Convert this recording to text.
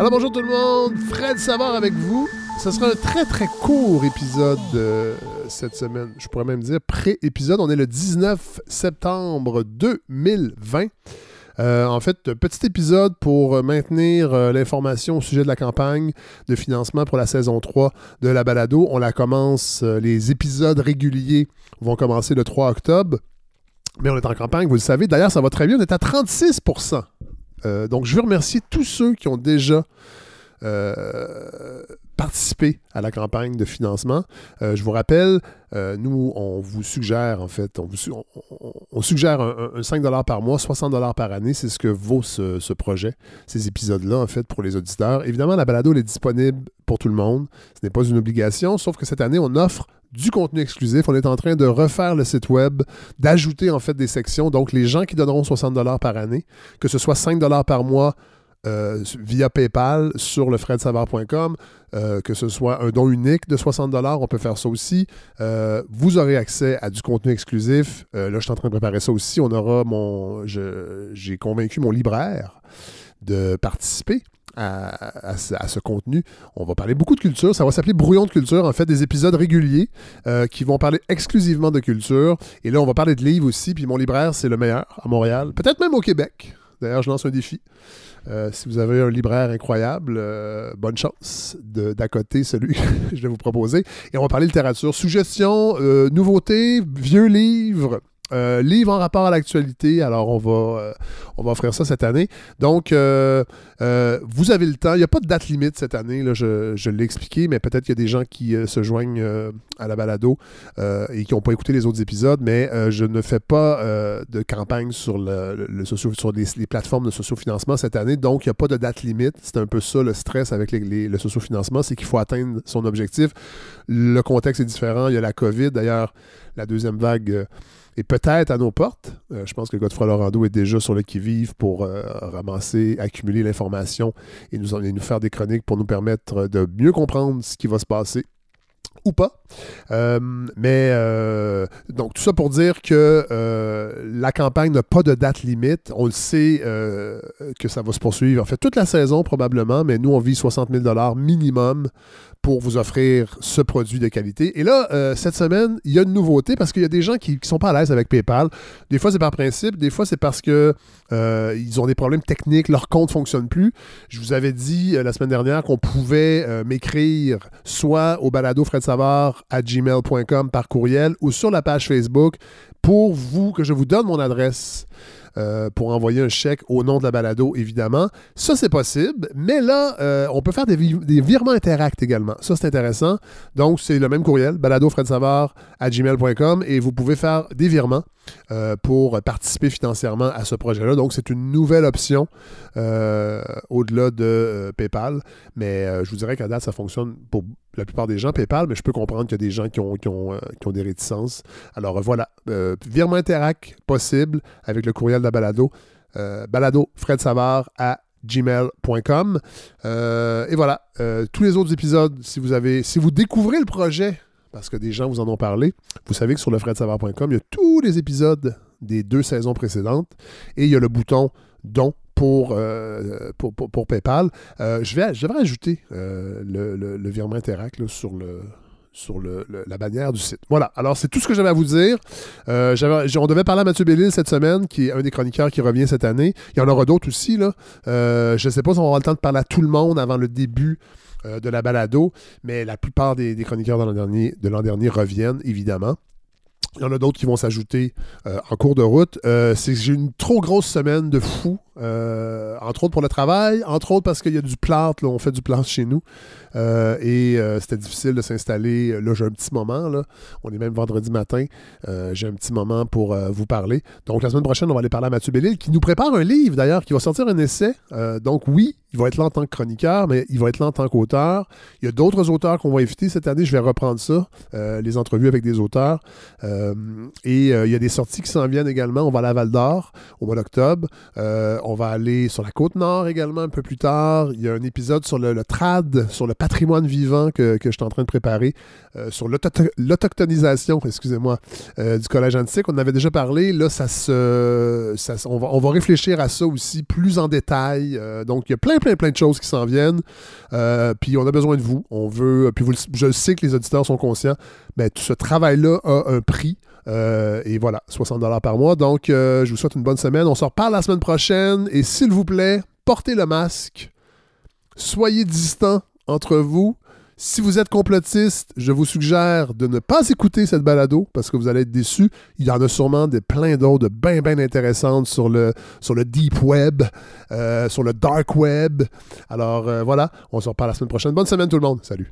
Alors bonjour tout le monde, Fred Savard avec vous. Ce sera un très très court épisode euh, cette semaine. Je pourrais même dire pré-épisode. On est le 19 septembre 2020. Euh, en fait, petit épisode pour maintenir euh, l'information au sujet de la campagne de financement pour la saison 3 de la balado. On la commence, les épisodes réguliers vont commencer le 3 octobre. Mais on est en campagne, vous le savez. D'ailleurs, ça va très bien. On est à 36 euh, donc, je veux remercier tous ceux qui ont déjà euh, participé à la campagne de financement. Euh, je vous rappelle, euh, nous, on vous suggère, en fait, on, vous suggère un, un 5 par mois, 60 par année. C'est ce que vaut ce, ce projet, ces épisodes-là, en fait, pour les auditeurs. Évidemment, la balado elle est disponible pour tout le monde. Ce n'est pas une obligation, sauf que cette année, on offre du contenu exclusif. On est en train de refaire le site web, d'ajouter en fait des sections. Donc, les gens qui donneront 60 par année, que ce soit 5 par mois euh, via PayPal sur le fredsavard.com, euh, que ce soit un don unique de 60 on peut faire ça aussi. Euh, vous aurez accès à du contenu exclusif. Là, je suis en train de préparer ça aussi. On aura mon. J'ai convaincu mon libraire de participer. À, ce, contenu. On va parler beaucoup de culture. Ça va s'appeler Brouillon de culture, en fait, des épisodes réguliers euh, qui vont parler exclusivement de culture. Et là, on va parler de livres aussi. Puis mon libraire, c'est le meilleur à Montréal, peut-être même au Québec. D'ailleurs, je lance un défi. Euh, si vous avez un libraire incroyable, euh, bonne chance d'accoter celui que je vais vous proposer. Et on va parler littérature. Suggestions, nouveautés, vieux livres. Euh, livres en rapport à l'actualité, alors on va, euh, on va offrir ça cette année. Donc, euh, vous avez le temps. Il n'y a pas de date limite cette année, là, je, l'ai expliqué, mais peut-être qu'il y a des gens qui se joignent à la balado et qui n'ont pas écouté les autres épisodes, mais je ne fais pas de campagne sur, le, sur les, les plateformes de sociofinancement cette année, donc il n'y a pas de date limite. C'est un peu ça le stress avec les- les- le sociofinancement, c'est qu'il faut atteindre son objectif. Le contexte est différent, il y a la COVID, d'ailleurs, la deuxième vague est peut-être à nos portes. Euh, je pense que Godefroy Laurando est déjà sur le qui-vive pour euh, ramasser, accumuler l'information et et nous faire des chroniques pour nous permettre de mieux comprendre ce qui va se passer ou pas. Euh, mais euh, donc tout ça pour dire que euh, la campagne n'a pas de date limite. On le sait que ça va se poursuivre en fait toute la saison probablement, mais nous on vise 60 000 minimum pour vous offrir ce produit de qualité. Et là, cette semaine, il y a une nouveauté parce qu'il y a des gens qui ne sont pas à l'aise avec PayPal. Des fois, c'est par principe, des fois, c'est parce que ils ont des problèmes techniques, leur compte ne fonctionne plus. Je vous avais dit la semaine dernière qu'on pouvait m'écrire soit au balado À gmail.com par courriel ou sur la page Facebook pour vous, que je vous donne mon adresse. euh, pour envoyer un chèque au nom de la balado, évidemment. Ça, c'est possible. Mais là, euh, on peut faire des, vi- des virements Interact également. Ça, c'est intéressant. Donc, c'est le même courriel, baladofredsavard à gmail.com, et vous pouvez faire des virements euh, pour participer financièrement à ce projet-là. Donc, c'est une nouvelle option euh, au-delà de euh, PayPal. Mais je vous dirais qu'à date, ça fonctionne pour la plupart des gens, PayPal, mais je peux comprendre qu'il y a des gens qui ont, qui ont, des réticences. Alors voilà, virement Interact possible avec le courriel de la balado. Balado Fred à gmail.com. Et voilà, tous les autres épisodes, si vous avez, si vous découvrez le projet, parce que des gens vous en ont parlé, vous savez que sur le fredsavard.com, il y a tous les épisodes des deux saisons précédentes et il y a le bouton don pour, euh, pour, pour- PayPal. Euh, je, vais, je devrais ajouter euh, le, le- le virement Interact là, sur, le, sur le- la bannière du site. Voilà, alors c'est tout ce que j'avais à vous dire. On devait parler à Mathieu Bellil cette semaine, qui est un des chroniqueurs qui revient cette année. Il y en aura d'autres aussi. Là. Je ne sais pas si on aura le temps de parler à tout le monde avant le début de la balado, mais la plupart des, chroniqueurs de l'an dernier, reviennent, évidemment. Il y en a d'autres qui vont s'ajouter euh, en cours de route. Euh, j'ai une trop grosse semaine de fou, euh, entre autres pour le travail, entre autres parce qu'il y a du plâtre, on fait du plâtre chez nous. Euh, et euh, c'était difficile de s'installer. Là, j'ai un petit moment, là. on est même vendredi matin. J'ai un petit moment pour vous parler. Donc, la semaine prochaine, on va aller parler à Mathieu Bellil, qui nous prépare un livre d'ailleurs, qui va sortir un essai. Donc, oui, il va être là en tant que chroniqueur, mais il va être là en tant qu'auteur. Il y a d'autres auteurs qu'on va inviter cette année. Je vais reprendre ça, les entrevues avec des auteurs. Et il y a des sorties qui s'en viennent également. On va à la Val d'Or au mois d'octobre. On va aller sur la côte nord également un peu plus tard. Il y a un épisode sur le, trad, sur le patrimoine vivant que, je suis en train de préparer, euh, sur l'autochtonisation, excusez-moi, euh, du collège antique. On en avait déjà parlé. Là, ça se, on, va, réfléchir à ça aussi plus en détail. donc, il y a plein, plein, plein de choses qui s'en viennent. puis, on a besoin de vous. On veut, puis je sais que les auditeurs sont conscients, mais tout ce travail-là a un prix. Euh, et voilà, 60 dollars par mois. Donc, euh, je vous souhaite une bonne semaine. On se reparle la semaine prochaine. Et s'il vous plaît, portez le masque. Soyez distants entre vous. Si vous êtes complotiste, je vous suggère de ne pas écouter cette balado parce que vous allez être déçus. Il y en a sûrement plein d'autres bien, bien intéressantes sur le, sur le deep web, euh, sur le dark web. Alors voilà, on se reparle la semaine prochaine. Bonne semaine tout le monde. Salut.